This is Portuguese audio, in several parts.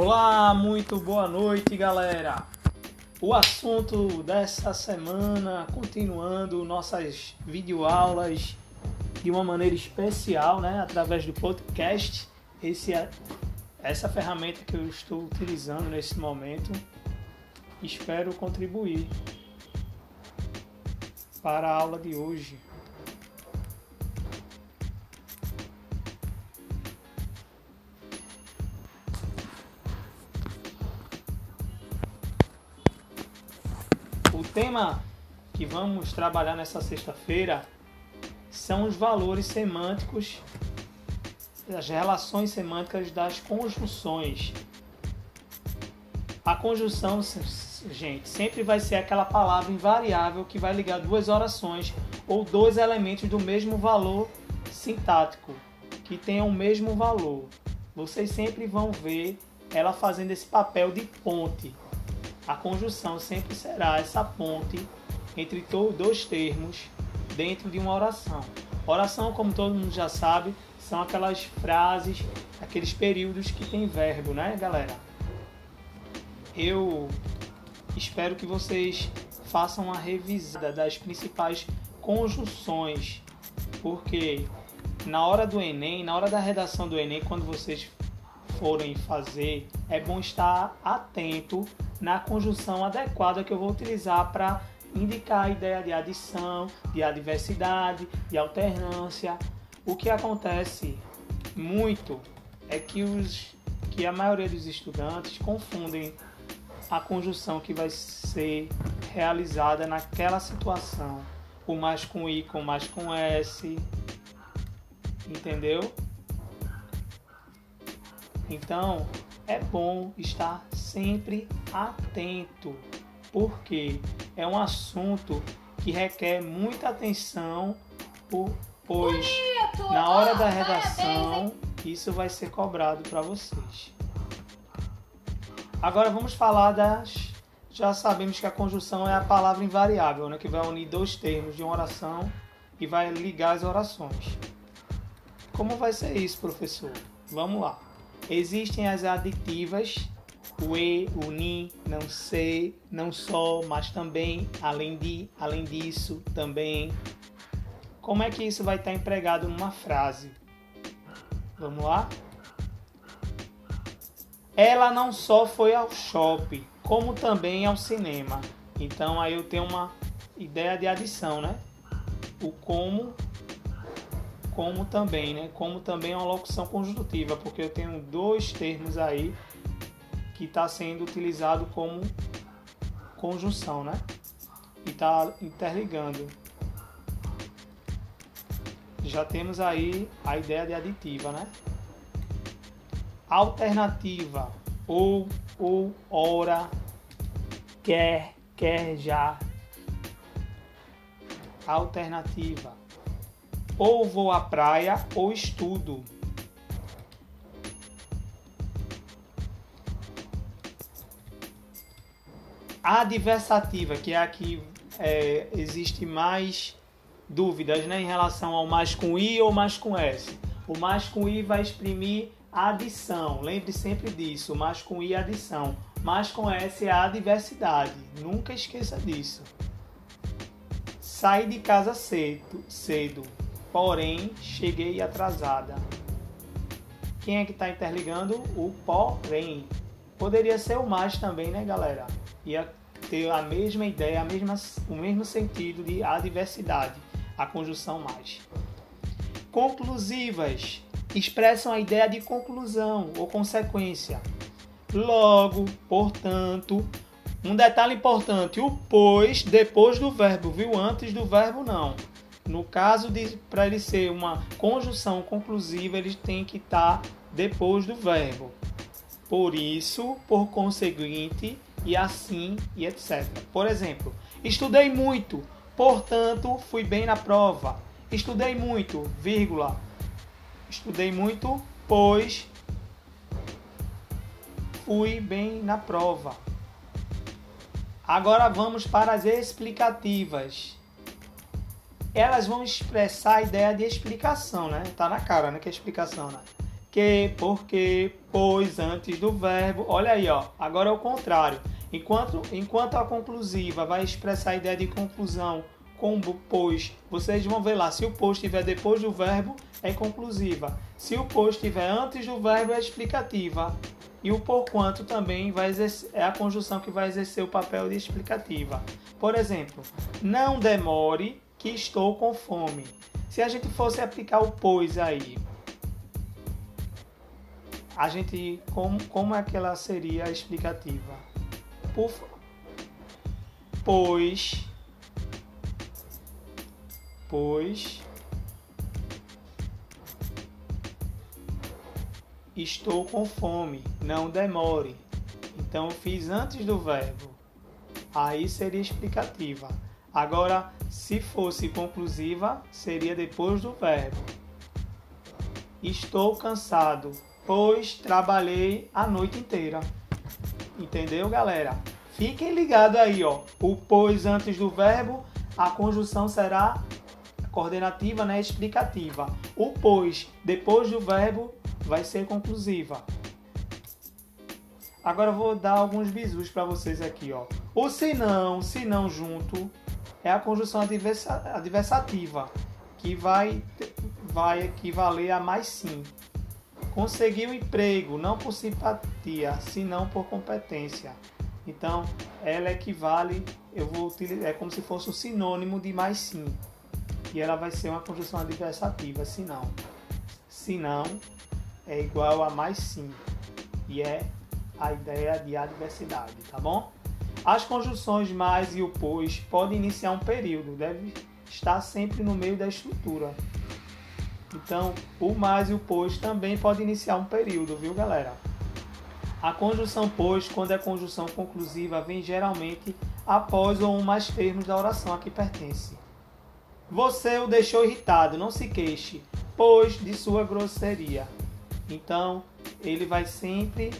Olá, muito boa noite, galera. O assunto dessa semana, continuando nossas videoaulas de uma maneira especial, né, através do podcast. Esse é essa ferramenta que eu estou utilizando nesse momento. Espero contribuir para a aula de hoje. Tema que vamos trabalhar nessa sexta-feira são os valores semânticos, as relações semânticas das conjunções. A conjunção, gente, sempre vai ser aquela palavra invariável que vai ligar duas orações ou dois elementos do mesmo valor sintático, que tenham o mesmo valor. Vocês sempre vão ver ela fazendo esse papel de ponte. A conjunção sempre será essa ponte entre dois termos dentro de uma oração. Oração, como todo mundo já sabe, são aquelas frases, aqueles períodos que tem verbo, né, galera? Eu espero que vocês façam uma revisada das principais conjunções, porque na hora do Enem, na hora da redação do Enem, quando vocês forem fazer, é bom estar atento na conjunção adequada que eu vou utilizar para indicar a ideia de adição, de adversidade, de alternância. O que acontece muito é que, os, que a maioria dos estudantes confundem a conjunção que vai ser realizada naquela situação. O mais com I com mais com S. Entendeu? Então, é bom estar sempre atento, porque é um assunto que requer muita atenção, pois na hora da redação isso vai ser cobrado para vocês. Agora vamos falar das. Já sabemos que a conjunção é a palavra invariável, né, que vai unir dois termos de uma oração e vai ligar as orações. Como vai ser isso, professor? Vamos lá. Existem as aditivas, o e, o ni, não sei, não só, mas também, além de, além disso, também. Como é que isso vai estar empregado numa frase? Vamos lá? Ela não só foi ao shopping, como também ao cinema. Então aí eu tenho uma ideia de adição, né? O como, como também, né? Como também é uma locução conjuntiva, porque eu tenho dois termos aí que está sendo utilizado como conjunção, né? E está interligando. Já temos aí a ideia de aditiva, né? alternativa ou ou ora quer quer já alternativa ou vou à praia ou estudo adversativa que é aqui é, existe mais dúvidas né, em relação ao mais com i ou mais com s o mais com i vai exprimir adição. Lembre sempre disso, mas com I adição. Mas com S é a diversidade. Nunca esqueça disso. Saí de casa cedo, cedo, porém cheguei atrasada. Quem é que está interligando? O porém. Poderia ser o mais também, né, galera? Ia ter a mesma ideia, a mesma, o mesmo sentido de adversidade, a conjunção mais. Conclusivas expressam a ideia de conclusão ou consequência. Logo, portanto, um detalhe importante, o pois depois do verbo, viu? Antes do verbo não. No caso de para ele ser uma conjunção conclusiva, ele tem que estar tá depois do verbo. Por isso, por conseguinte, e assim e etc. Por exemplo, estudei muito, portanto, fui bem na prova. Estudei muito, vírgula, Estudei muito, pois fui bem na prova. Agora vamos para as explicativas. Elas vão expressar a ideia de explicação, né? Tá na cara, né? Que é explicação, né? que, porque, pois, antes do verbo. Olha aí, ó. Agora é o contrário. Enquanto, enquanto a conclusiva vai expressar a ideia de conclusão com pois, vocês vão ver lá. Se o pois estiver depois do verbo, é conclusiva. Se o pois estiver antes do verbo, é explicativa. E o porquanto também vai exercer, é a conjunção que vai exercer o papel de explicativa. Por exemplo, não demore que estou com fome. Se a gente fosse aplicar o pois aí, a gente como, como é que ela seria explicativa? Por, pois pois estou com fome, não demore. Então fiz antes do verbo. Aí seria explicativa. Agora, se fosse conclusiva, seria depois do verbo. Estou cansado, pois trabalhei a noite inteira. Entendeu, galera? Fiquem ligados aí, ó. O pois antes do verbo, a conjunção será coordenativa, né, explicativa. O pois depois do verbo vai ser conclusiva. Agora eu vou dar alguns bisus para vocês aqui, ó. O se não, se não junto é a conjunção adversa, adversativa, que vai vai equivaler a mais sim. Conseguiu emprego não por simpatia, senão por competência. Então, ela equivale, eu vou é como se fosse um sinônimo de mais sim. E ela vai ser uma conjunção adversativa, se não. Se não, é igual a mais sim. E é a ideia de adversidade, tá bom? As conjunções mais e o pois podem iniciar um período, deve estar sempre no meio da estrutura. Então, o mais e o pois também pode iniciar um período, viu, galera? A conjunção pois, quando é conjunção conclusiva, vem geralmente após ou um mais termos da oração a que pertence. Você o deixou irritado, não se queixe, pois de sua grosseria. Então, ele vai sempre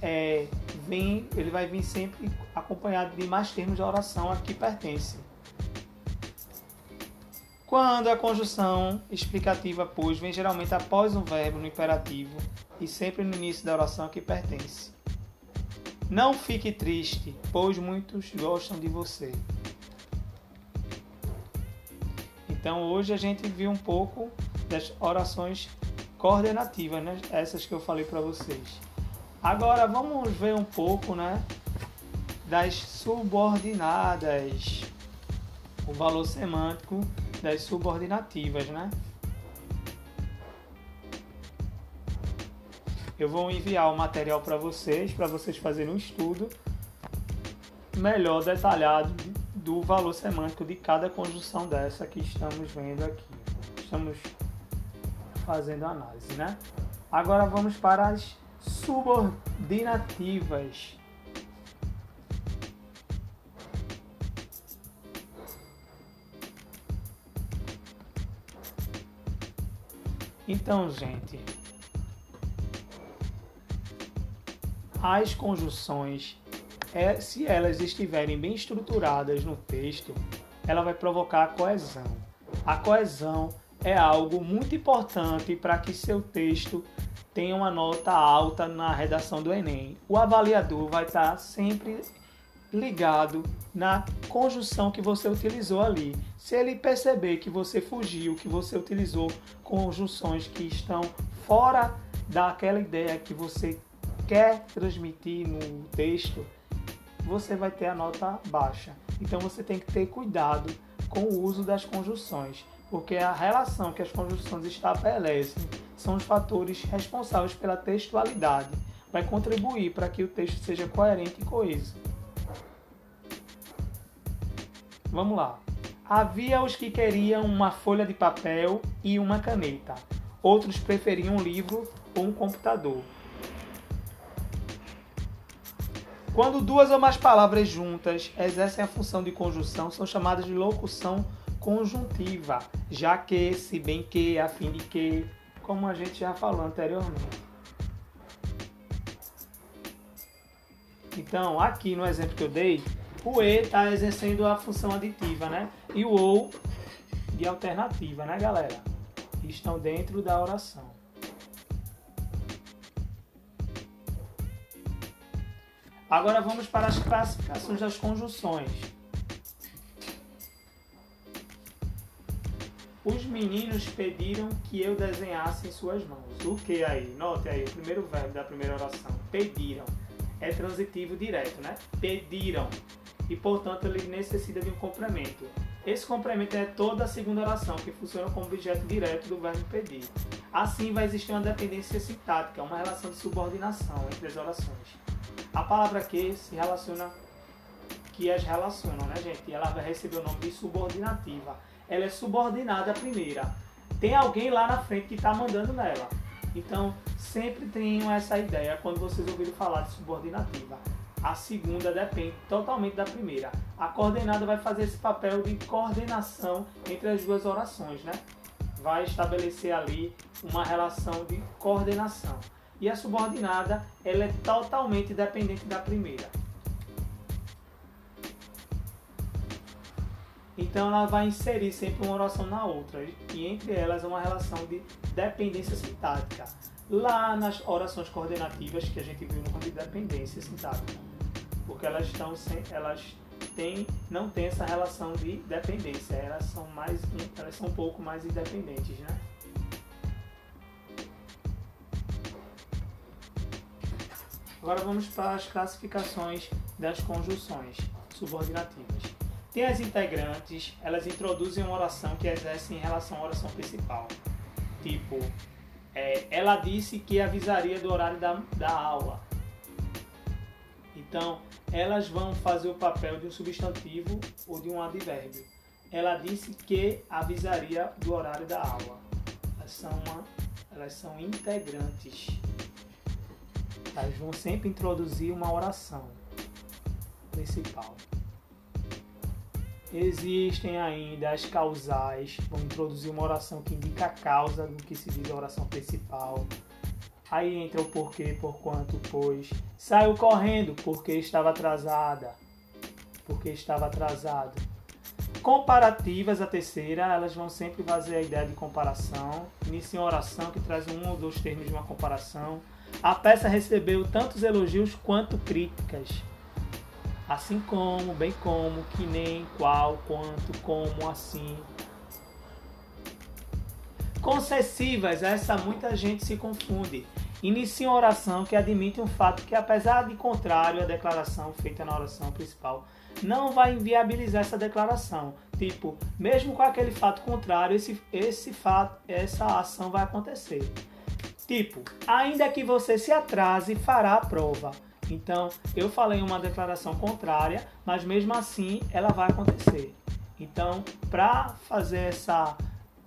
é, vir, ele vai vir sempre acompanhado de mais termos de oração a que pertence. Quando a conjunção explicativa pois vem geralmente após um verbo no imperativo e sempre no início da oração a que pertence. Não fique triste, pois muitos gostam de você. Então hoje a gente viu um pouco das orações coordenativas, né? essas que eu falei para vocês. Agora vamos ver um pouco né, das subordinadas, o valor semântico das subordinativas. Né? Eu vou enviar o material para vocês, para vocês fazerem um estudo melhor detalhado do valor semântico de cada conjunção dessa que estamos vendo aqui. Estamos fazendo análise, né? Agora vamos para as subordinativas. Então, gente, as conjunções, é, se elas estiverem bem estruturadas no texto, ela vai provocar a coesão. A coesão é algo muito importante para que seu texto tenha uma nota alta na redação do Enem. O avaliador vai estar sempre ligado na conjunção que você utilizou ali. Se ele perceber que você fugiu, que você utilizou conjunções que estão fora daquela ideia que você quer transmitir no texto, você vai ter a nota baixa. Então você tem que ter cuidado com o uso das conjunções porque a relação que as conjunções estabelecem são os fatores responsáveis pela textualidade, vai contribuir para que o texto seja coerente e coeso. Vamos lá. Havia os que queriam uma folha de papel e uma caneta. Outros preferiam um livro ou um computador. Quando duas ou mais palavras juntas exercem a função de conjunção, são chamadas de locução conjuntiva, já que, se bem que, a fim de que, como a gente já falou anteriormente. Então, aqui no exemplo que eu dei, o E está exercendo a função aditiva, né? E o OU de alternativa, né, galera? Estão dentro da oração. Agora vamos para as classificações das conjunções. Os meninos pediram que eu desenhasse em suas mãos. O que aí? Note aí, o primeiro verbo da primeira oração. Pediram. É transitivo direto, né? Pediram. E, portanto, ele necessita de um complemento. Esse complemento é toda a segunda oração, que funciona como objeto direto do verbo pedir. Assim, vai existir uma dependência sintática, uma relação de subordinação entre as orações. A palavra que se relaciona, que as relacionam, né, gente? Ela vai receber o nome de subordinativa. Ela é subordinada à primeira. Tem alguém lá na frente que está mandando nela. Então, sempre tenham essa ideia quando vocês ouvirem falar de subordinativa. A segunda depende totalmente da primeira. A coordenada vai fazer esse papel de coordenação entre as duas orações, né? Vai estabelecer ali uma relação de coordenação. E a subordinada, ela é totalmente dependente da primeira. Então ela vai inserir sempre uma oração na outra, e entre elas uma relação de dependência sintática. Lá nas orações coordenativas que a gente viu no de dependência sintática, porque elas estão sem, elas têm, não têm essa relação de dependência, elas são mais, elas são um pouco mais independentes, né? Agora vamos para as classificações das conjunções subordinativas. Tem as integrantes, elas introduzem uma oração que exerce em relação à oração principal. Tipo, é, ela disse que avisaria do horário da, da aula. Então, elas vão fazer o papel de um substantivo ou de um advérbio. Ela disse que avisaria do horário da aula. Elas são, uma, elas são integrantes elas vão sempre introduzir uma oração principal. Existem ainda as causais, vão introduzir uma oração que indica a causa do que se diz a oração principal. Aí entra o porquê, por quanto, pois. Saiu correndo porque estava atrasada. Porque estava atrasado. Comparativas, a terceira, elas vão sempre fazer a ideia de comparação. Iniciam oração que traz um ou dois termos de uma comparação. A peça recebeu tantos elogios quanto críticas. Assim como, bem como, que nem, qual, quanto, como, assim. Concessivas, essa muita gente se confunde. Inicia uma oração que admite um fato que, apesar de contrário à declaração feita na oração principal, não vai inviabilizar essa declaração. Tipo, mesmo com aquele fato contrário, esse, esse fato, essa ação vai acontecer. Tipo, ainda que você se atrase, fará a prova. Então, eu falei uma declaração contrária, mas mesmo assim ela vai acontecer. Então, para fazer essa,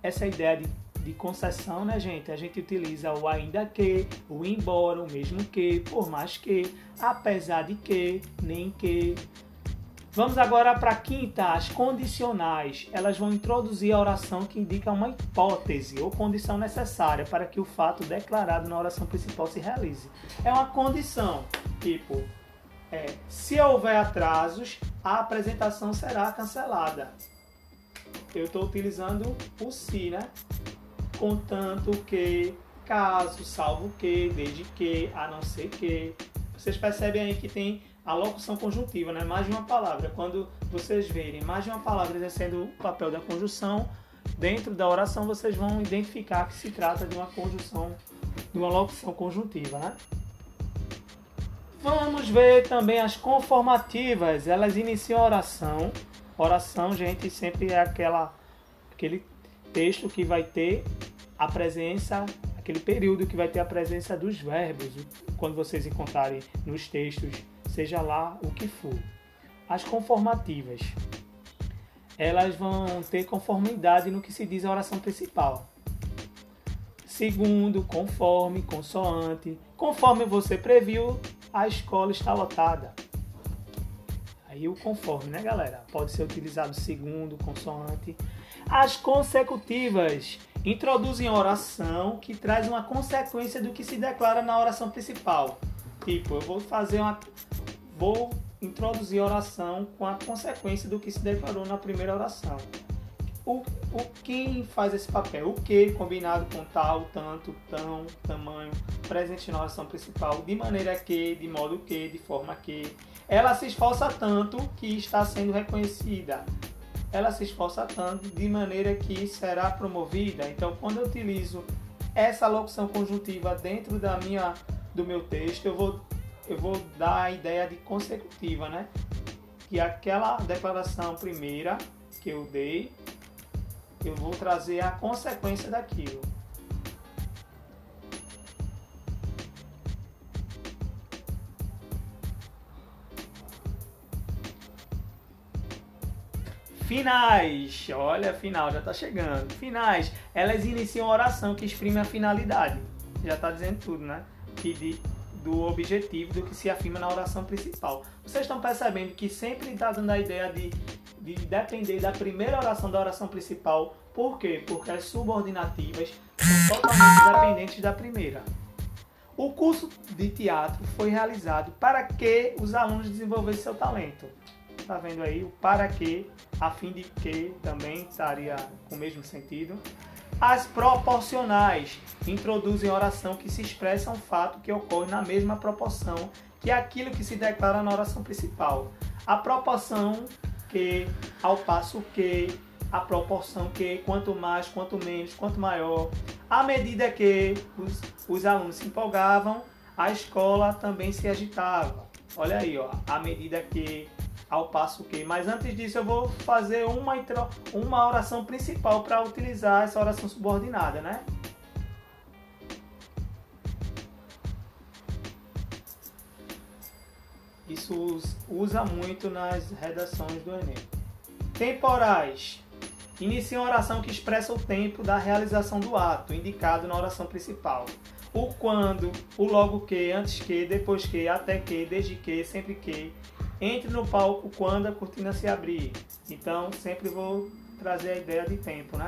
essa ideia de, de concessão, né, gente? A gente utiliza o ainda que, o embora, o mesmo que, por mais que, apesar de que, nem que, Vamos agora para a quinta, as condicionais. Elas vão introduzir a oração que indica uma hipótese ou condição necessária para que o fato declarado na oração principal se realize. É uma condição, tipo, é, se houver atrasos, a apresentação será cancelada. Eu estou utilizando o se, né? Contanto que, caso, salvo que, desde que, a não ser que. Vocês percebem aí que tem a locução conjuntiva, né? mais de uma palavra. Quando vocês verem mais de uma palavra exercendo o papel da conjunção, dentro da oração vocês vão identificar que se trata de uma conjunção, de uma locução conjuntiva. Né? Vamos ver também as conformativas. Elas iniciam a oração. Oração, gente, sempre é aquela, aquele texto que vai ter a presença, aquele período que vai ter a presença dos verbos. Quando vocês encontrarem nos textos seja lá o que for. As conformativas, elas vão ter conformidade no que se diz a oração principal. Segundo, conforme, consoante. Conforme você previu, a escola está lotada. Aí o conforme, né, galera? Pode ser utilizado segundo, consoante. As consecutivas introduzem oração que traz uma consequência do que se declara na oração principal. Tipo, eu vou fazer uma, vou introduzir a oração com a consequência do que se declarou na primeira oração. o, o quem faz esse papel, o que combinado com tal, tanto, tão, tamanho, presente na oração principal, de maneira que, de modo que, de forma que. Ela se esforça tanto que está sendo reconhecida. Ela se esforça tanto de maneira que será promovida. Então, quando eu utilizo essa locução conjuntiva dentro da minha, do meu texto, eu vou, eu vou dar a ideia de consecutiva, né? Que aquela declaração primeira que eu dei eu vou trazer a consequência daquilo. Finais, olha, final já está chegando. Finais, elas iniciam a oração que exprime a finalidade. Já está dizendo tudo, né? De, do objetivo do que se afirma na oração principal. Vocês estão percebendo que sempre está dando a ideia de de depender da primeira oração da oração principal. Por quê? Porque as subordinativas são totalmente dependentes da primeira. O curso de teatro foi realizado para que os alunos desenvolvessem seu talento. Tá vendo aí o para que, a fim de que também estaria com o mesmo sentido. As proporcionais introduzem oração que se expressa um fato que ocorre na mesma proporção que aquilo que se declara na oração principal. A proporção que, ao passo que, a proporção que, quanto mais, quanto menos, quanto maior. À medida que os, os alunos se empolgavam, a escola também se agitava. Olha aí, ó, à medida que, ao passo que. Mas antes disso, eu vou fazer uma, uma oração principal para utilizar essa oração subordinada, né? Isso usa muito nas redações do Enem. Temporais. Inicia uma oração que expressa o tempo da realização do ato, indicado na oração principal. O quando, o logo que, antes que, depois que, até que, desde que, sempre que. Entre no palco quando a cortina se abrir. Então, sempre vou trazer a ideia de tempo, né?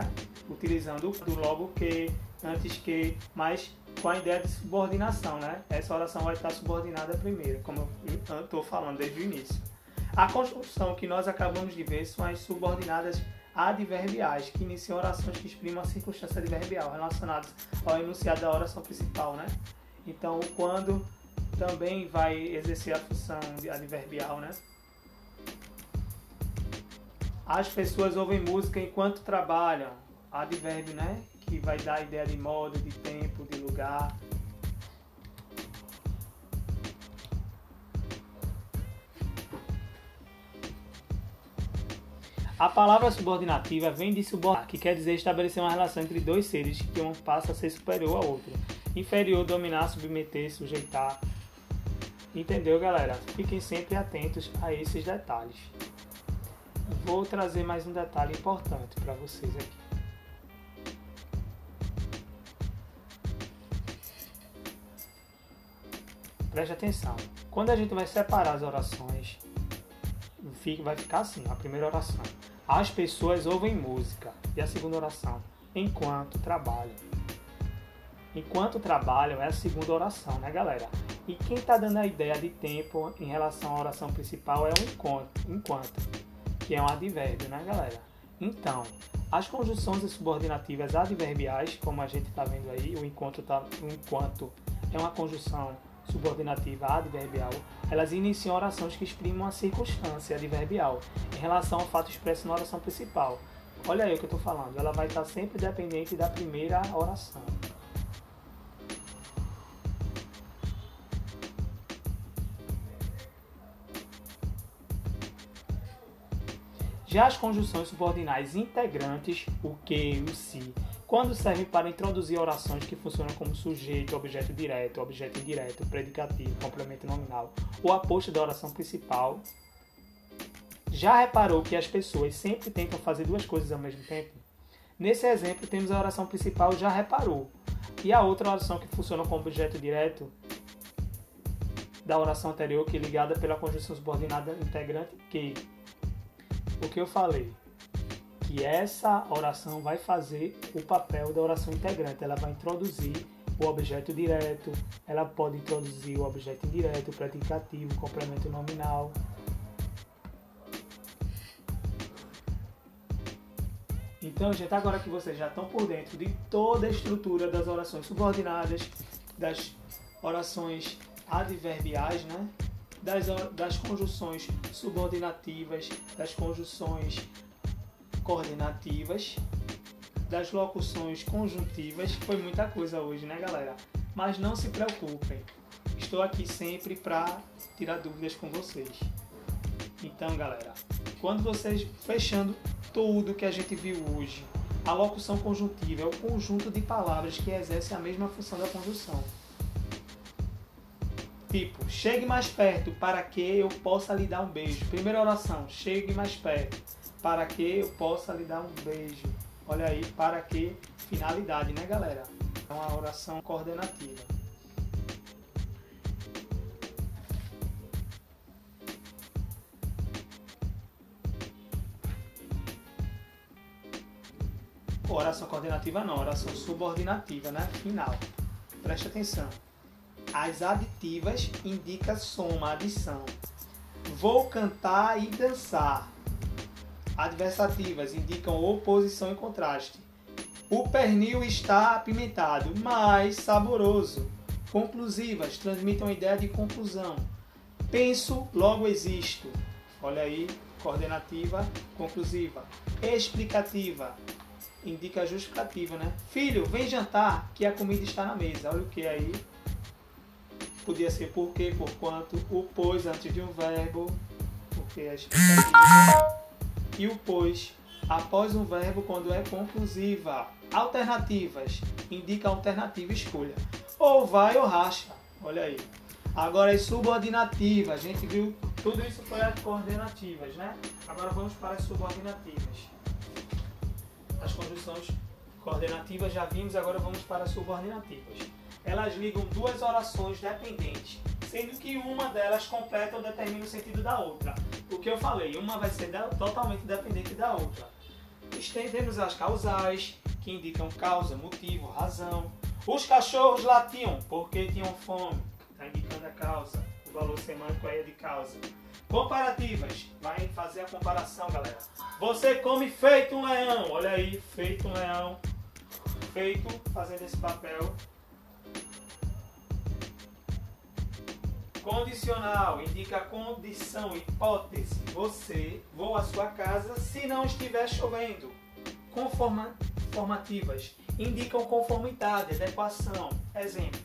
Utilizando o logo que, antes que, mas com a ideia de subordinação, né? Essa oração vai estar subordinada primeiro, como eu estou falando desde o início. A construção que nós acabamos de ver são as subordinadas adverbiais, que iniciam orações que exprimem a circunstância adverbial relacionadas ao enunciado da oração principal, né? Então, quando também vai exercer a função adverbial, né? As pessoas ouvem música enquanto trabalham. Advérbio, né? que vai dar a ideia de modo, de tempo, de lugar. A palavra subordinativa vem de subordinar, que quer dizer estabelecer uma relação entre dois seres que um passa a ser superior ao outro. Inferior, dominar, submeter, sujeitar. Entendeu, galera? Fiquem sempre atentos a esses detalhes. Vou trazer mais um detalhe importante para vocês aqui. Preste atenção. Quando a gente vai separar as orações, vai ficar assim: a primeira oração. As pessoas ouvem música. E a segunda oração. Enquanto trabalham. Enquanto trabalham é a segunda oração, né, galera? E quem está dando a ideia de tempo em relação à oração principal é o enquanto, enquanto que é um advérbio, né, galera? Então, as conjunções subordinativas adverbiais, como a gente está vendo aí, o enquanto, tá, o enquanto é uma conjunção subordinativa adverbial, elas iniciam orações que exprimem uma circunstância adverbial em relação ao fato expresso na oração principal. Olha aí o que eu estou falando, ela vai estar sempre dependente da primeira oração. Já as conjunções subordinais integrantes, o que, o se, quando servem para introduzir orações que funcionam como sujeito, objeto direto, objeto indireto, predicativo, complemento nominal ou aposto da oração principal. Já reparou que as pessoas sempre tentam fazer duas coisas ao mesmo tempo? Nesse exemplo, temos a oração principal já reparou e a outra oração que funciona como objeto direto da oração anterior, que é ligada pela conjunção subordinada integrante que. O que eu falei? que essa oração vai fazer o papel da oração integrante. Ela vai introduzir o objeto direto, ela pode introduzir o objeto indireto, o predicativo, o complemento nominal. Então, gente, agora que vocês já estão por dentro de toda a estrutura das orações subordinadas, das orações adverbiais, né? Das, das conjunções subordinativas, das conjunções coordenativas, das locuções conjuntivas. Foi muita coisa hoje, né, galera? Mas não se preocupem, estou aqui sempre para tirar dúvidas com vocês. Então, galera, quando vocês fechando tudo que a gente viu hoje, a locução conjuntiva é o conjunto de palavras que exercem a mesma função da conjunção. Tipo, chegue mais perto para que eu possa lhe dar um beijo. Primeira oração, chegue mais perto para que eu possa lhe dar um beijo. Olha aí, para que finalidade, né, galera? É uma oração coordenativa. Oração coordenativa não, oração subordinativa, né? Final. Preste atenção. As aditivas indicam soma, adição. Vou cantar e dançar. Adversativas indicam oposição e contraste. O pernil está apimentado, mas saboroso. Conclusivas transmitem a ideia de conclusão. Penso, logo existo. Olha aí, coordenativa, conclusiva. Explicativa, indica justificativa, né? Filho, vem jantar, que a comida está na mesa. Olha o que aí podia ser por quê, por quanto, o pois antes de um verbo, porque é explicativa, e o pois após um verbo quando é conclusiva. Alternativas indica alternativa escolha. Ou vai ou racha. Olha aí. Agora as subordinativas, a gente viu tudo isso foi as coordenativas, né? Agora vamos para as subordinativas. As conjunções coordenativas já vimos, agora vamos para as subordinativas elas ligam duas orações dependentes, sendo que uma delas completa ou determina o sentido da outra. O que eu falei, uma vai ser totalmente dependente da outra. Estendemos as causais, que indicam causa, motivo, razão. Os cachorros latiam porque tinham fome, está indicando a causa. O valor semântico aí é de causa. Comparativas, vai fazer a comparação, galera. Você come feito um leão, olha aí, feito um leão, feito fazendo esse papel Condicional indica condição, hipótese. Você vou à sua casa se não estiver chovendo. Conformativas indicam conformidade, adequação. Exemplo: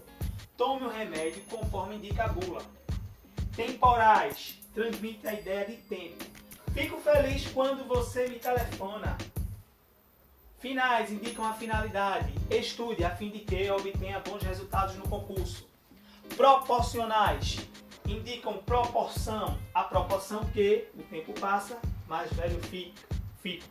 tome o remédio conforme indica a bula. Temporais transmite a ideia de tempo. Fico feliz quando você me telefona. Finais indicam a finalidade. Estude a fim de que obtenha bons resultados no concurso proporcionais indicam proporção, a proporção que o tempo passa, mais velho fica. fica.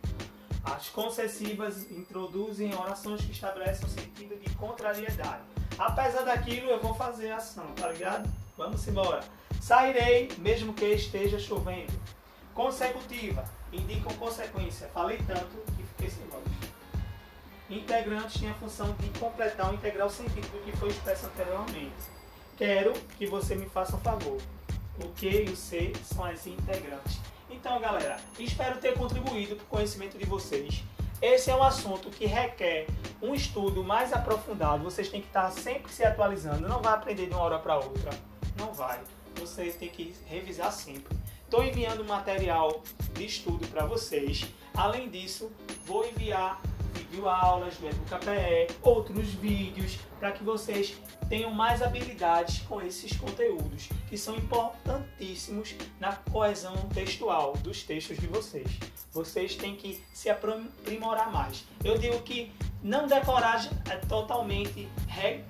As concessivas introduzem orações que estabelecem o sentido de contrariedade. Apesar daquilo, eu vou fazer ação, tá ligado? Vamos embora. Sairei, mesmo que esteja chovendo. Consecutiva, indicam consequência. Falei tanto que fiquei sem voz. Integrantes têm a função de completar o integral sentido do que foi expresso anteriormente quero que você me faça um favor. O Q e o C são as integrantes. Então, galera, espero ter contribuído para o conhecimento de vocês. Esse é um assunto que requer um estudo mais aprofundado. Vocês têm que estar sempre se atualizando. Não vai aprender de uma hora para outra. Não vai. Você tem que revisar sempre. Estou enviando material de estudo para vocês. Além disso, vou enviar videoaulas do EducaPE, outros vídeos, para que vocês tenham mais habilidades com esses conteúdos, que são importantíssimos na coesão textual dos textos de vocês. Vocês têm que se aprimorar mais. Eu digo que não decorar é totalmente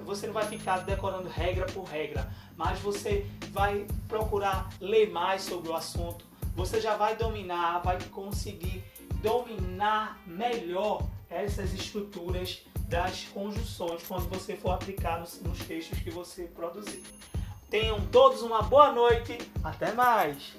você não vai ficar decorando regra por regra, mas você vai procurar ler mais sobre o assunto. Você já vai dominar, vai conseguir dominar melhor essas estruturas das conjunções quando você for aplicar nos, nos textos que você produzir. Tenham todos uma boa noite. Até mais!